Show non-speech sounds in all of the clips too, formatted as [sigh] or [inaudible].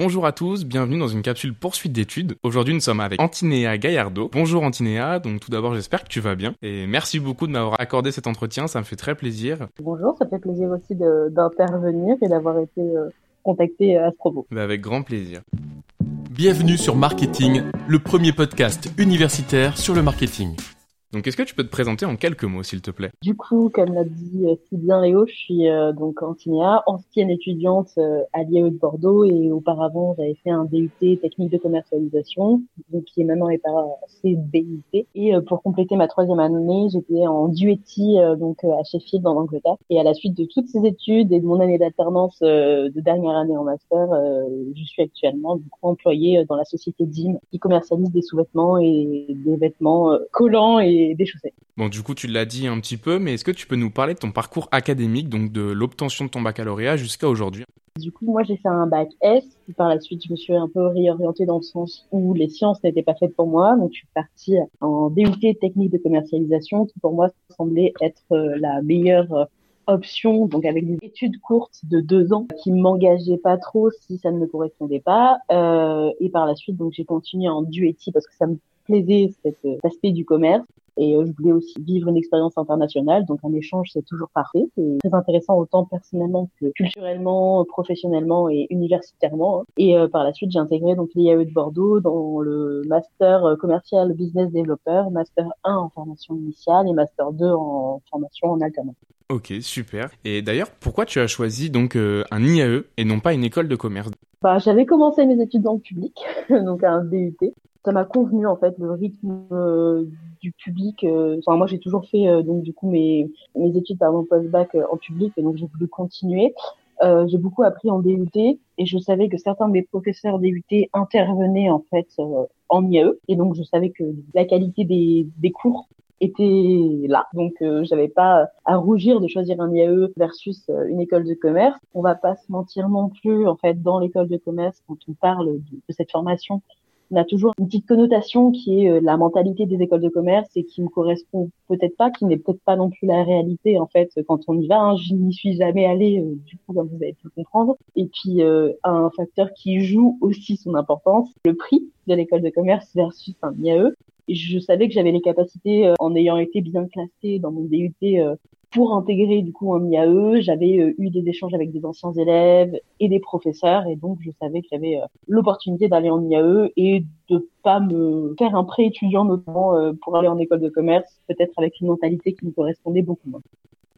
Bonjour à tous, bienvenue dans une capsule poursuite d'études. Aujourd'hui, nous sommes avec Antinéa Gaillardo. Bonjour Antinéa, donc tout d'abord, j'espère que tu vas bien et merci beaucoup de m'avoir accordé cet entretien, ça me fait très plaisir. Bonjour, ça fait plaisir aussi d'intervenir et d'avoir été euh, contacté à ce propos. Bah, avec grand plaisir. Bienvenue sur Marketing, le premier podcast universitaire sur le marketing. Donc, est-ce que tu peux te présenter en quelques mots, s'il te plaît? Du coup, comme l'a dit euh, si bien Léo, je suis euh, donc Antinéa, ancienne étudiante euh, à l'IAE de Bordeaux et auparavant, j'avais fait un DUT technique de commercialisation, donc qui est maintenant réparé BUT. Et pour compléter ma troisième année, j'étais en duetti donc à Sheffield en Angleterre. Et à la suite de toutes ces études et de mon année d'alternance de dernière année en master, je suis actuellement du coup employée dans la société DIM qui commercialise des sous-vêtements et des vêtements collants et des, Bon, du coup, tu l'as dit un petit peu, mais est-ce que tu peux nous parler de ton parcours académique, donc de l'obtention de ton baccalauréat jusqu'à aujourd'hui? Du coup, moi, j'ai fait un bac S. Par la suite, je me suis un peu réorientée dans le sens où les sciences n'étaient pas faites pour moi. Donc, je suis partie en DUT technique de commercialisation, qui pour moi semblait être euh, la meilleure euh, option, donc avec des études courtes de deux ans qui m'engageaient pas trop si ça ne me correspondait pas. Euh, et par la suite, donc j'ai continué en duetti parce que ça me plaisait cet aspect du commerce. Et euh, je voulais aussi vivre une expérience internationale, donc un échange c'est toujours parfait. C'est très intéressant autant personnellement que culturellement, professionnellement et universitairement. Et euh, par la suite, j'ai intégré donc l'IAE de Bordeaux dans le master euh, commercial business developer, master 1 en formation initiale et master 2 en formation en alternance. Ok, super. Et d'ailleurs, pourquoi tu as choisi donc un IAE et non pas une école de commerce? Bah, j'avais commencé mes études dans le public, [laughs] donc un DUT ça m'a convenu en fait le rythme euh, du public. Euh, enfin, moi, j'ai toujours fait euh, donc du coup mes mes études mon post-bac en public et donc j'ai voulu continuer. j'ai beaucoup appris en DUT et je savais que certains de mes professeurs DUT intervenaient en fait en IAE et donc je savais que la qualité des, des cours était là. Donc j'avais pas à rougir de choisir un IAE versus une école de commerce. On va pas se mentir non plus en fait dans l'école de commerce quand on parle de cette formation on a toujours une petite connotation qui est euh, la mentalité des écoles de commerce et qui me correspond peut-être pas, qui n'est peut-être pas non plus la réalité en fait quand on y va. Hein. Je n'y suis jamais allée euh, du coup comme vous avez pu le comprendre. Et puis euh, un facteur qui joue aussi son importance, le prix de l'école de commerce versus un IAE. je savais que j'avais les capacités en ayant été bien classée dans mon DUT pour intégrer du coup un IAE, j'avais euh, eu des échanges avec des anciens élèves et des professeurs et donc je savais que j'avais euh, l'opportunité d'aller en IAE et de pas me faire un pré étudiant notamment euh, pour aller en école de commerce, peut-être avec une mentalité qui me correspondait beaucoup moins.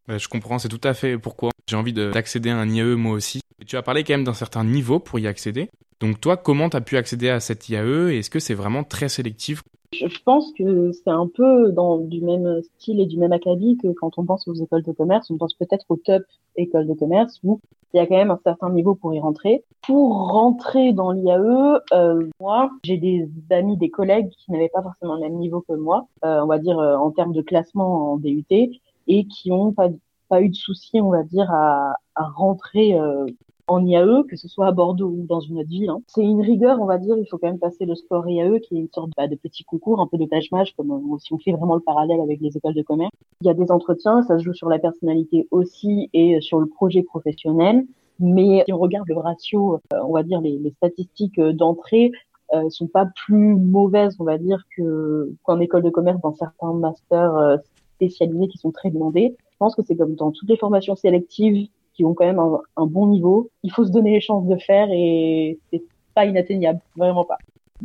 je comprends, c'est tout à fait pourquoi j'ai envie d'accéder à un IAE moi aussi. tu as parlé quand même d'un certain niveau pour y accéder. Donc toi, comment tu as pu accéder à cette IAE et est-ce que c'est vraiment très sélectif je pense que c'est un peu dans du même style et du même acabit que quand on pense aux écoles de commerce, on pense peut-être aux top écoles de commerce où il y a quand même un certain niveau pour y rentrer. Pour rentrer dans l'IAE, euh, moi, j'ai des amis, des collègues qui n'avaient pas forcément le même niveau que moi, euh, on va dire euh, en termes de classement en DUT, et qui ont pas, pas eu de soucis, on va dire, à, à rentrer euh, en IAE, que ce soit à Bordeaux ou dans une autre ville. Hein. C'est une rigueur, on va dire. Il faut quand même passer le sport IAE, qui est une sorte bah, de petit concours, un peu de tâche-mâche, comme euh, si on fait vraiment le parallèle avec les écoles de commerce. Il y a des entretiens, ça se joue sur la personnalité aussi et sur le projet professionnel. Mais si on regarde le ratio, euh, on va dire les, les statistiques euh, d'entrée, euh, sont pas plus mauvaises, on va dire, que qu'en école de commerce dans certains masters spécialisés qui sont très demandés. Je pense que c'est comme dans toutes les formations sélectives qui ont quand même un, bon niveau. Il faut se donner les chances de faire et c'est pas inatteignable, vraiment pas.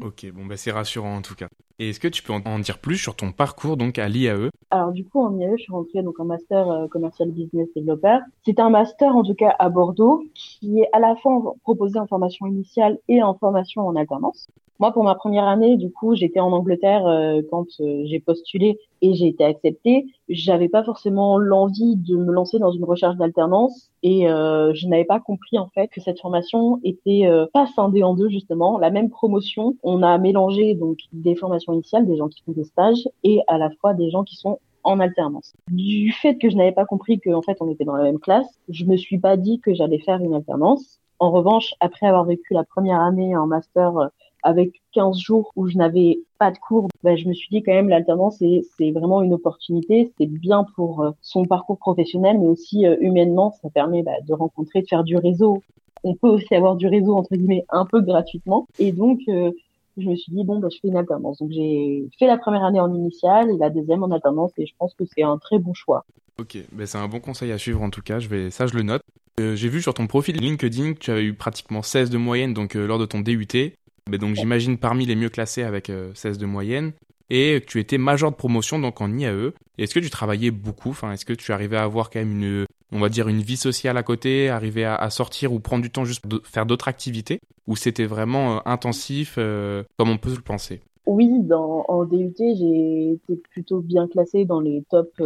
Ok, bon bah c'est rassurant en tout cas. Et est-ce que tu peux en dire plus sur ton parcours donc à l'IAE Alors du coup en IAE, je suis rentrée donc en master euh, commercial business developer. C'est un master en tout cas à Bordeaux qui est à la fois proposé en formation initiale et en formation en alternance. Moi, pour ma première année, du coup, j'étais en Angleterre euh, quand euh, j'ai postulé et j'ai été acceptée. J'avais pas forcément l'envie de me lancer dans une recherche d'alternance et euh, je n'avais pas compris en fait que cette formation était pas scindée en deux justement. La même promotion, on a mélangé donc des formations initiales, des gens qui font des stages et à la fois des gens qui sont en alternance. Du fait que je n'avais pas compris qu'en fait on était dans la même classe, je me suis pas dit que j'allais faire une alternance. En revanche, après avoir vécu la première année en master avec 15 jours où je n'avais pas de cours, ben, je me suis dit quand même l'alternance c'est vraiment une opportunité, c'est bien pour euh, son parcours professionnel mais aussi euh, humainement, ça permet bah, de rencontrer, de faire du réseau on peut aussi avoir du réseau entre guillemets un peu gratuitement. Et donc je me suis dit bon bah je fais une alternance. Donc j'ai fait la première année en initiale la deuxième en alternance et je pense que c'est un très bon choix. Ok, ben c'est un bon conseil à suivre en tout cas. Ça je le note. Euh, j'ai vu sur ton profil LinkedIn que tu as eu pratiquement 16 de moyenne donc euh, lors de ton DUT. Mais donc j'imagine parmi les mieux classés avec 16 euh, de moyenne et tu étais major de promotion donc en IAE. Est-ce que tu travaillais beaucoup? Enfin, est-ce que tu arrivais à avoir quand même une, on va dire une vie sociale à côté, arriver à, sortir ou prendre du temps juste pour faire d'autres activités? Ou c'était vraiment euh, intensif euh, comme on peut le penser? Oui, dans, en DUT, j'ai été plutôt bien classée dans les tops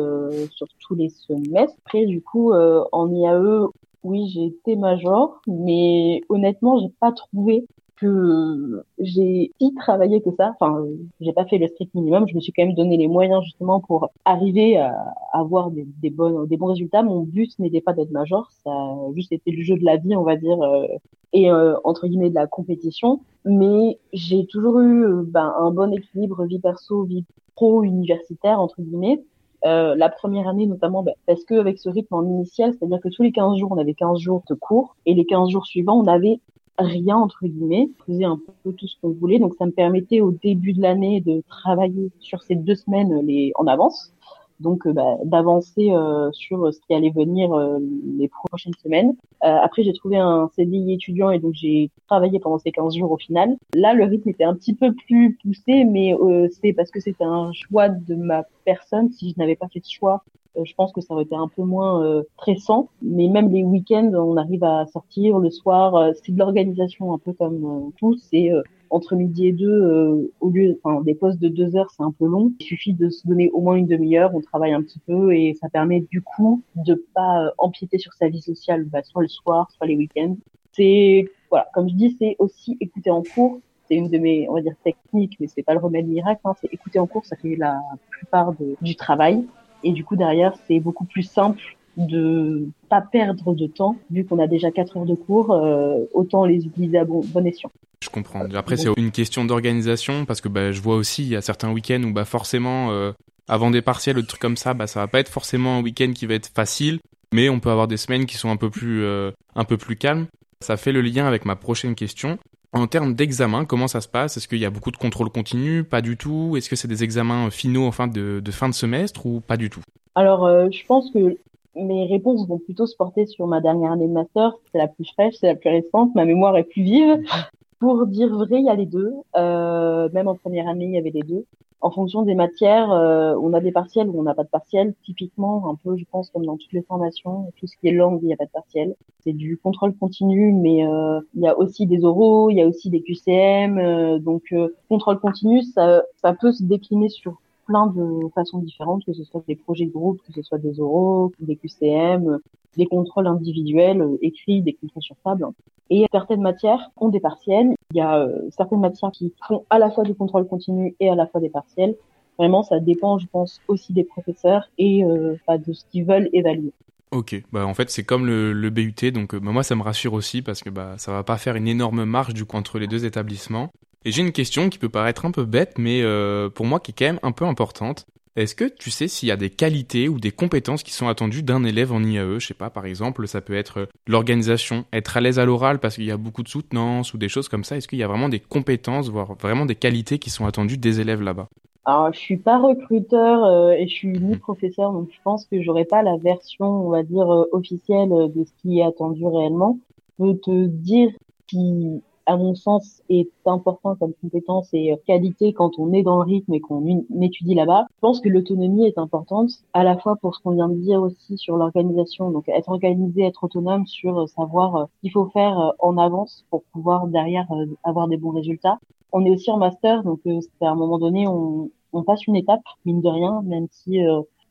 sur tous les semestres. Après, du coup, en IAE, oui, j'ai été major, mais honnêtement, j'ai pas trouvé que j'ai y travaillé que ça. Enfin, j'ai pas fait le strict minimum. Je me suis quand même donné les moyens justement pour arriver à avoir des, des bons, des bons résultats. Mon but n'était pas d'être major, ça juste été le jeu de la vie, on va dire, euh, et euh, entre guillemets de la compétition. Mais j'ai toujours eu euh, ben, un bon équilibre vie perso, vie pro universitaire entre guillemets. Euh, la première année notamment ben, parce que avec ce rythme en initial, c'est-à-dire que tous les 15 jours, on avait 15 jours de cours et les 15 jours suivants, on avait rien entre guillemets, on faisait un peu tout ce qu'on voulait. Donc ça me permettait au début de l'année de travailler sur ces deux semaines les en avance donc euh, bah, d'avancer euh, sur ce qui allait venir euh, les prochaines semaines. après, j'ai trouvé un CDI étudiant et donc j'ai travaillé pendant ces 15 jours au final. Là, le rythme était un petit peu plus poussé, mais c'est parce que c'était un choix de ma personne. Si je n'avais pas fait ce choix, je pense que ça aurait été un peu moins euh, stressant. Mais même les week-ends, on arrive à sortir le soir. c'est de l'organisation un peu comme euh, tout. C'est entre midi et deux, euh, au lieu, enfin, des postes de deux heures, c'est un peu long. Il suffit de se donner au moins une demi-heure, on travaille un petit peu et ça permet du coup de pas euh, empiéter sur sa vie sociale, bah, soit le soir, soit les week-ends. C'est, voilà, comme je dis, c'est aussi écouter en cours. C'est une de mes, on va dire, techniques, mais c'est pas le remède miracle. Hein. C'est écouter en cours, ça fait la plupart du travail. Et du coup, derrière, c'est beaucoup plus simple de pas perdre de temps, vu qu'on a déjà quatre heures de cours, euh, autant les utiliser à bon, escient. Je comprends. Après, c'est une question d'organisation parce que bah, je vois aussi, il y a certains week-ends où bah, forcément, euh, avant des partiels, le truc comme ça, bah, ça va pas être forcément un week-end qui va être facile, mais on peut avoir des semaines qui sont un peu plus, euh, un peu plus calmes. Ça fait le lien avec ma prochaine question. En termes d'examen, comment ça se passe? Est-ce qu'il y a beaucoup de contrôle continu Pas du tout. Est-ce que c'est des examens finaux en fin de, de, fin de semestre ou pas du tout? Alors, je pense que mes réponses vont plutôt se porter sur ma dernière année de master. C'est la plus fraîche, c'est la plus récente. Ma mémoire est plus vive. [laughs] Pour dire vrai, il y a les deux. Euh, même en première année, il y avait les deux. En fonction des matières, euh, on a des partiels ou on n'a pas de partiels. Typiquement, un peu, je pense, comme dans toutes les formations, tout ce qui est langue, il n'y a pas de partiel. C'est du contrôle continu, mais euh, il y a aussi des oraux, il y a aussi des QCM. Euh, donc, euh, contrôle continu, ça, ça peut se décliner sur plein de façons différentes, que ce soit des projets de groupe, que ce soit des oraux, des QCM, des contrôles individuels euh, écrits, des contrôles sur table. Et certaines matières ont des partiels. Il y a euh, certaines matières qui font à la fois du contrôle continu et à la fois des partiels. Vraiment, ça dépend, je pense, aussi des professeurs et euh, de ce qu'ils veulent évaluer. Ok, bah en fait c'est comme le, le, BUT, donc bah, moi ça me rassure aussi parce que bah ça va pas faire une énorme marge du coup entre les deux établissements. Et j'ai une question qui peut paraître un peu bête, mais euh, pour moi qui est quand même un peu importante. Est-ce que tu sais s'il y a des qualités ou des compétences qui sont attendues d'un élève en IAE Je sais pas, par exemple, ça peut être euh, l'organisation, être à l'aise à l'oral parce qu'il y a beaucoup de soutenance ou des choses comme ça. Est-ce qu'il y a vraiment des compétences, voire vraiment des qualités qui sont attendues des élèves là-bas? Alors, je suis pas recruteur euh, et je suis ni professeur, donc je pense que j'aurai pas la version, on va dire, officielle de ce qui est attendu réellement. Je peux te dire qui à mon sens, est important comme compétence et qualité quand on est dans le rythme et qu'on étudie là-bas. Je pense que l'autonomie est importante, à la fois pour ce qu'on vient de dire aussi sur l'organisation, donc être organisé, être autonome sur savoir euh, qu'il faut faire euh, en avance pour pouvoir derrière euh, avoir des bons résultats. On est aussi en master, donc à un moment donné, on, on passe une étape, mine de rien, même si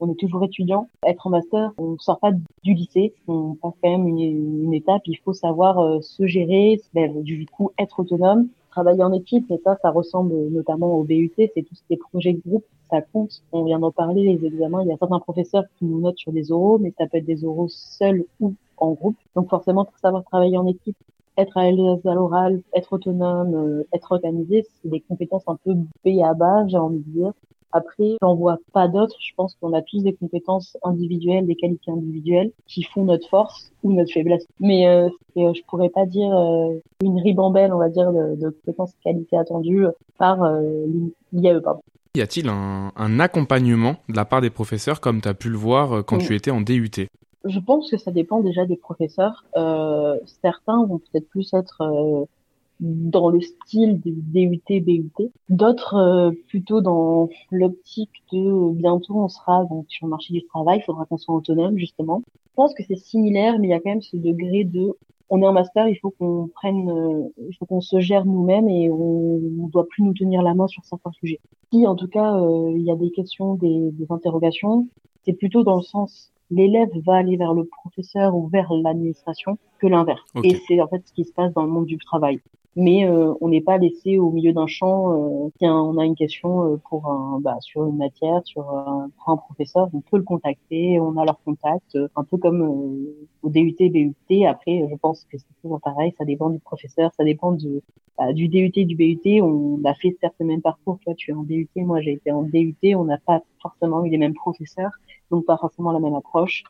on est toujours étudiant. Être en master, on sort pas du lycée, on passe quand même une, étape. Il faut savoir euh, se gérer, ben, du coup être autonome, travailler en équipe. Et ça, ça ressemble notamment au BUT, c'est tout ce qui est projet de groupe. Ça compte. On vient d'en parler, les examens. Il y a certains professeurs qui nous notent sur des oraux, mais ça peut être des oraux seuls ou en groupe. Donc forcément, pour savoir travailler en équipe, être à l'aise à l'oral, être autonome, euh, être organisé, c'est des compétences un peu B à bas, j'ai envie de dire. Après, j'en vois pas d'autres. Je pense qu'on a tous des compétences individuelles, des qualités individuelles qui font notre force ou notre faiblesse. Mais euh, euh je pourrais pas dire euh, une ribambelle, on va dire, de, de compétences qualités attendues par euh, l'IAE. Pardon. Y a-t-il un, un, accompagnement de la part des professeurs comme tu as pu le voir euh, quand tu étais en DUT Je pense que ça dépend déjà des professeurs. Euh, certains vont peut-être plus être dans le style des DUT, BUT. D'autres euh, plutôt dans l'optique de bientôt on sera donc sur le marché du travail, il faudra qu'on soit autonome justement. Je pense que c'est similaire, mais il y a quand même ce degré de on est en master, il faut qu'on prenne, euh, il faut qu'on se gère nous-mêmes et on ne doit plus nous tenir la main sur certains sujets. Si en tout cas euh, il y a des questions, des, des interrogations, c'est plutôt dans le sens l'élève va aller vers le professeur ou vers l'administration que l'inverse. Et c'est en fait ce qui se passe dans le monde du travail mais euh, on n'est pas laissé au milieu d'un champ. Euh, si on a une question euh, pour un, bah, sur une matière, sur un, un professeur, on peut le contacter, on a leur contact, un peu comme au DUT, BUT. Après, je pense que c'est toujours pareil, ça dépend du professeur, ça dépend du, bah, du DUT, du BUT. On a fait certes le même parcours. Toi, tu es en DUT, moi j'ai été en DUT. On n'a pas forcément eu les mêmes professeurs, donc pas forcément la même approche.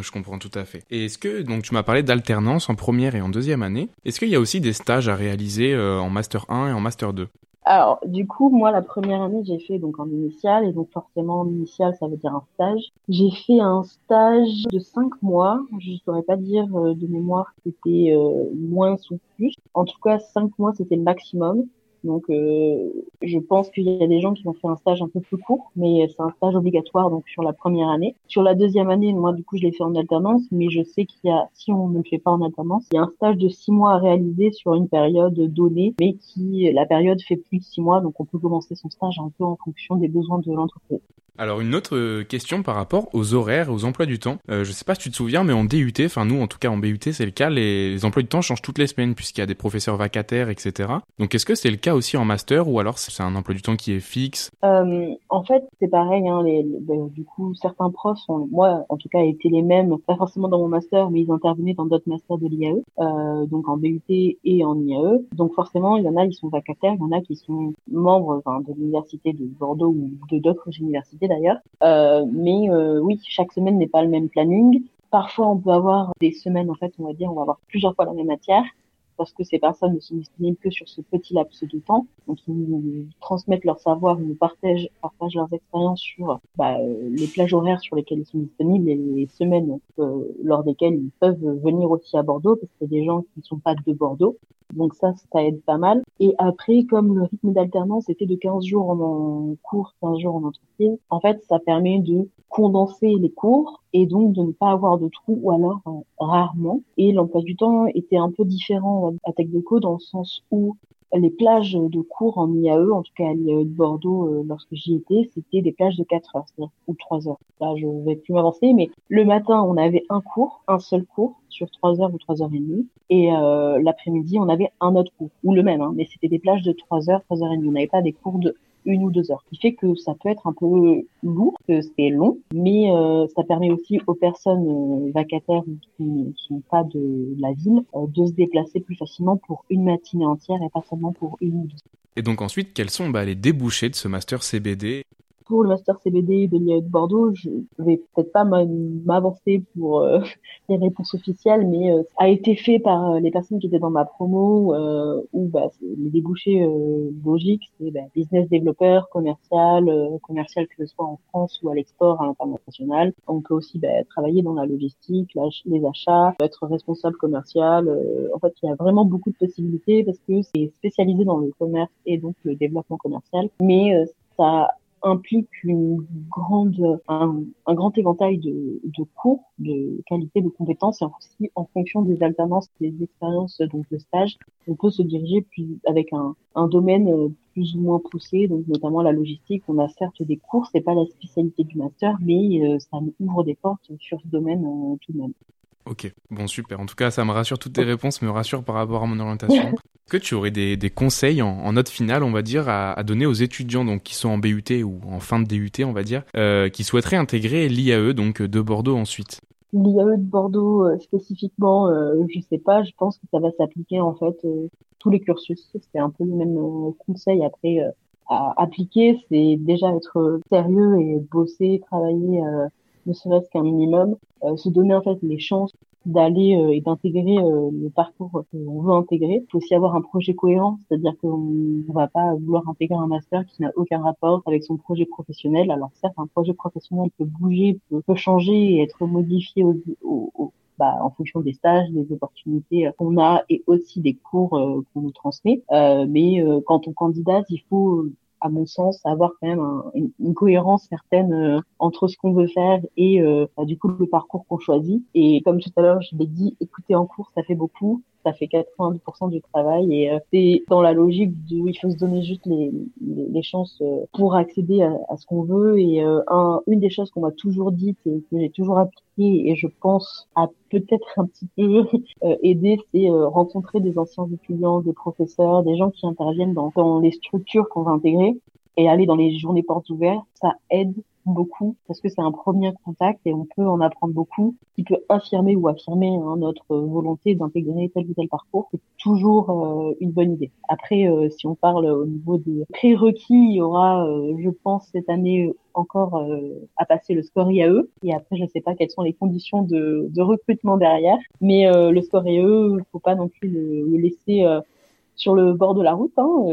Je comprends tout à fait. Et est-ce que, donc tu m'as parlé d'alternance en première et en deuxième année, est-ce qu'il y a aussi des stages à réaliser euh, en Master 1 et en Master 2 alors, du coup, moi, la première année, j'ai fait donc en initial, et donc forcément, en initial, ça veut dire un stage. J'ai fait un stage de cinq mois. Je ne saurais pas dire euh, de mémoire c'était euh, moins ou plus. En tout cas, cinq mois, c'était le maximum. Donc, euh, je pense qu'il y a des gens qui ont fait un stage un peu plus court, mais c'est un stage obligatoire donc sur la première année. Sur la deuxième année, moi du coup, je l'ai fait en alternance, mais je sais qu'il y a, si on ne le fait pas en alternance, il y a un stage de six mois à réaliser sur une période donnée, mais qui la période fait plus de six mois, donc on peut commencer son stage un peu en fonction des besoins de l'entreprise. Alors une autre euh, question par rapport aux horaires et aux emplois du temps. Euh, je sais pas si tu te souviens, mais en DUT, enfin nous en tout cas en BUT c'est le cas, les, emplois du temps changent toutes les semaines puisqu'il y a des professeurs vacataires, etc. Donc est-ce que c'est le cas aussi en master ou alors c'est un emploi du temps qui est fixe? Euh, En fait c'est pareil, hein, ben, du coup certains profs, sont, moi en tout cas étaient les mêmes, pas forcément dans mon master, mais ils intervenaient dans d'autres masters de l'IAE, euh, donc en BUT et en IAE. Donc forcément il y en a qui sont vacataires, il y en a qui sont membres de l'université de Bordeaux ou de d'autres universités d'ailleurs. Euh, mais euh, oui, chaque semaine n'est pas le même planning. Parfois, on peut avoir des semaines, en fait, on va dire, on va avoir plusieurs fois la même matière parce que ces personnes ne sont disponibles que sur ce petit laps de temps. Donc, ils nous transmettent leur savoir, ils nous partagent, partagent leurs expériences sur bah, les plages horaires sur lesquelles ils sont disponibles et les semaines euh, lors desquelles ils peuvent venir aussi à Bordeaux, parce que c'est des gens qui ne sont pas de Bordeaux. Donc ça, ça aide pas mal. Et après, comme le rythme d'alternance était de 15 jours en cours, 15 jours en entreprise, en fait, ça permet de condenser les cours et donc de ne pas avoir de trous ou alors euh, rarement. Et l'emploi du temps était un peu différent à TechDeco dans le sens où les plages de cours en IAE, en tout cas à l'IAE de Bordeaux, euh, lorsque j'y étais, c'était des plages de 4 heures, c'est-à-dire ou 3 heures. Là, je vais plus m'avancer, mais le matin, on avait un cours, un seul cours sur 3 heures ou 3 heures et demie, et euh, l'après-midi, on avait un autre cours, ou le même, hein, mais c'était des plages de 3 heures, 3 heures et demie. On n'avait pas des cours de une ou deux heures. Ce qui fait que ça peut être un peu lourd, que c'est long, mais euh, ça permet aussi aux personnes euh, vacataires qui ne sont pas de la ville euh, de se déplacer plus facilement pour une matinée entière et pas seulement pour une ou deux. Et donc ensuite, quels sont bah, les débouchés de ce master CBD pour le master CBD de l'IA de Bordeaux, je vais peut-être pas m'avancer pour euh, [laughs] les réponses officielles, mais euh, a été fait par euh, les personnes qui étaient dans ma promo, euh, où bah, les débouchés logiques, c'est bah, business développeur, commercial, commercial que ce soit en France ou à l'export, à l'international. On peut aussi bah, travailler dans la logistique, les achats, être responsable commercial. en fait, il y a vraiment beaucoup de possibilités parce que c'est spécialisé dans le commerce et donc le développement commercial, mais ça implique une grande, un, grand éventail de, de, cours, de qualité, de compétences, et aussi en fonction des alternances, des expériences donc de stage, on peut se diriger plus avec un, un domaine euh, plus ou moins poussé, donc notamment la logistique. On a certes des cours, c'est pas la spécialité du master, mais euh, ça nous ouvre des portes sur ce domaine euh, tout de même. Ok, bon super. En tout cas, ça me rassure. Toutes tes réponses me rassurent par rapport à mon orientation. [laughs] Est-ce que tu aurais des, des conseils en, en, note finale, on va dire, à, à, donner aux étudiants donc qui sont en BUT ou en fin de DUT, on va dire, euh, qui souhaiteraient intégrer l'IAE donc de Bordeaux ensuite? L'IAE de Bordeaux euh, spécifiquement, euh, je sais pas. Je pense que ça va s'appliquer en fait euh, tous les cursus. C'est un peu le même conseil. Après, à appliquer, c'est déjà être sérieux et bosser, travailler, ne serait-ce qu'un minimum, se donner en fait les chances d'aller et d'intégrer le parcours qu'on veut intégrer. Il faut aussi avoir un projet cohérent, c'est-à-dire qu'on ne va pas vouloir intégrer un master qui n'a aucun rapport avec son projet professionnel. Alors certes, un projet professionnel peut bouger, peut, changer et être modifié au, au, bah, en fonction des stages, des opportunités qu'on a et aussi des cours euh, qu'on nous transmet. Euh, mais euh, quand on candidate, il faut à mon sens, avoir quand même une, cohérence certaine entre ce qu'on veut faire et bah, du coup le parcours qu'on choisit. Et comme tout à l'heure, je l'ai dit, écouter en cours, ça fait beaucoup ça fait 90% du travail et euh, c'est dans la logique où il faut se donner juste les, les, chances euh, pour accéder à, à ce qu'on veut et euh, un, une des choses qu'on m'a toujours dites et que j'ai toujours appliqué et je pense à peut-être un petit peu [laughs] aider c'est rencontrer des anciens étudiants, des professeurs, des gens qui interviennent dans, dans les structures qu'on va intégrer et aller dans les journées portes ouvertes, ça aide beaucoup parce que c'est un premier contact et on peut en apprendre beaucoup qui peut affirmer ou affirmer hein, notre volonté d'intégrer tel ou tel parcours. C'est toujours euh, une bonne idée. Après, euh, si on parle au niveau des prérequis, il y aura, euh, je pense, cette année encore à passer le score IAE. Et après, je ne sais pas quelles sont les conditions de, de recrutement derrière. Mais le score IAE, faut pas non plus le, le laisser sur le bord de la route. Hein,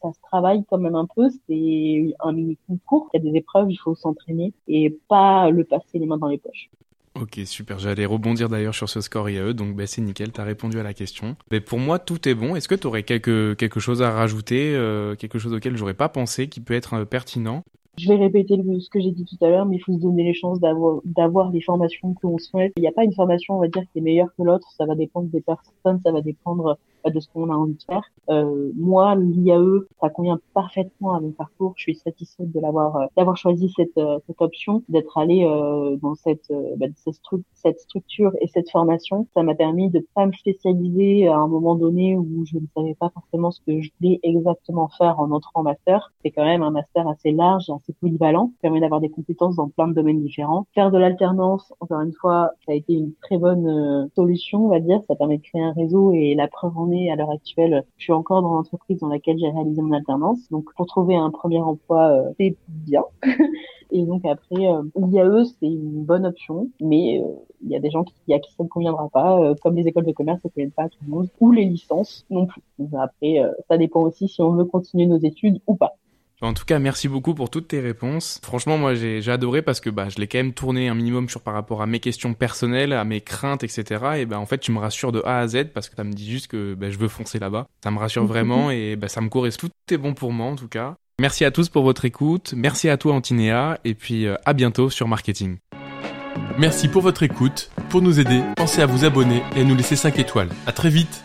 ça se travaille quand même un peu. C'est un mini concours. Il y a des épreuves, il faut s'entraîner et pas le passer les mains dans les poches. Ok, super. J'allais rebondir d'ailleurs sur ce score IAE, donc bah, c'est nickel, tu as répondu à la question. Mais pour moi, tout est bon. Est-ce que tu aurais quelque, quelque chose à rajouter, euh, quelque chose auquel j'aurais pas pensé, qui peut être euh, pertinent? Je vais répéter ce que j'ai dit tout à l'heure, mais il faut se donner les chances d'avoir d'avoir les formations que l'on souhaite. Il n'y a pas une formation, on va dire, qui est meilleure que l'autre. Ça va dépendre des personnes, ça va dépendre de ce qu'on a envie de faire. Euh, moi, l'IAE, ça convient parfaitement à mon parcours. Je suis satisfaite de l'avoir, euh, d'avoir choisi cette, euh, cette option, d'être allée dans cette, bah, cette, cette, structure et cette formation. Ça m'a permis de pas me spécialiser à un moment donné où je ne savais pas forcément ce que je voulais exactement faire en entrant en master. C'est quand même un master assez large et assez polyvalent, qui permet d'avoir des compétences dans plein de domaines différents. Faire de l'alternance, encore une fois, ça a été une très bonne solution, on va dire. Ça permet de créer un réseau et la preuve en à l'heure actuelle, je suis encore dans l'entreprise dans laquelle j'ai réalisé mon alternance. Donc pour trouver un premier emploi, euh, c'est bien. [laughs] Et donc après, euh, l'IAE, c'est une bonne option, mais euh, il y a des gens qui, à qui ça ne conviendra pas, comme les écoles de commerce, ça ne conviennent pas à tout le monde, ou les licences non plus. après, ça dépend aussi si on veut continuer nos études ou pas. En tout cas, merci beaucoup pour toutes tes réponses. Franchement, moi, j'ai adoré parce que bah, je l'ai quand même tourné un minimum sur par rapport à mes questions personnelles, à mes craintes, etc. Et ben, en fait, tu me rassures de A à Z parce que ça me dit juste que bah, je veux foncer là-bas. Ça me rassure vraiment et bah, ça me correspond. Tout est bon pour moi, en tout cas. Merci à tous pour votre écoute. Merci à toi, Antinéa. Et puis, euh, à bientôt sur Marketing. Merci pour votre écoute. Pour nous aider, pensez à vous abonner et à nous laisser 5 étoiles. À très vite.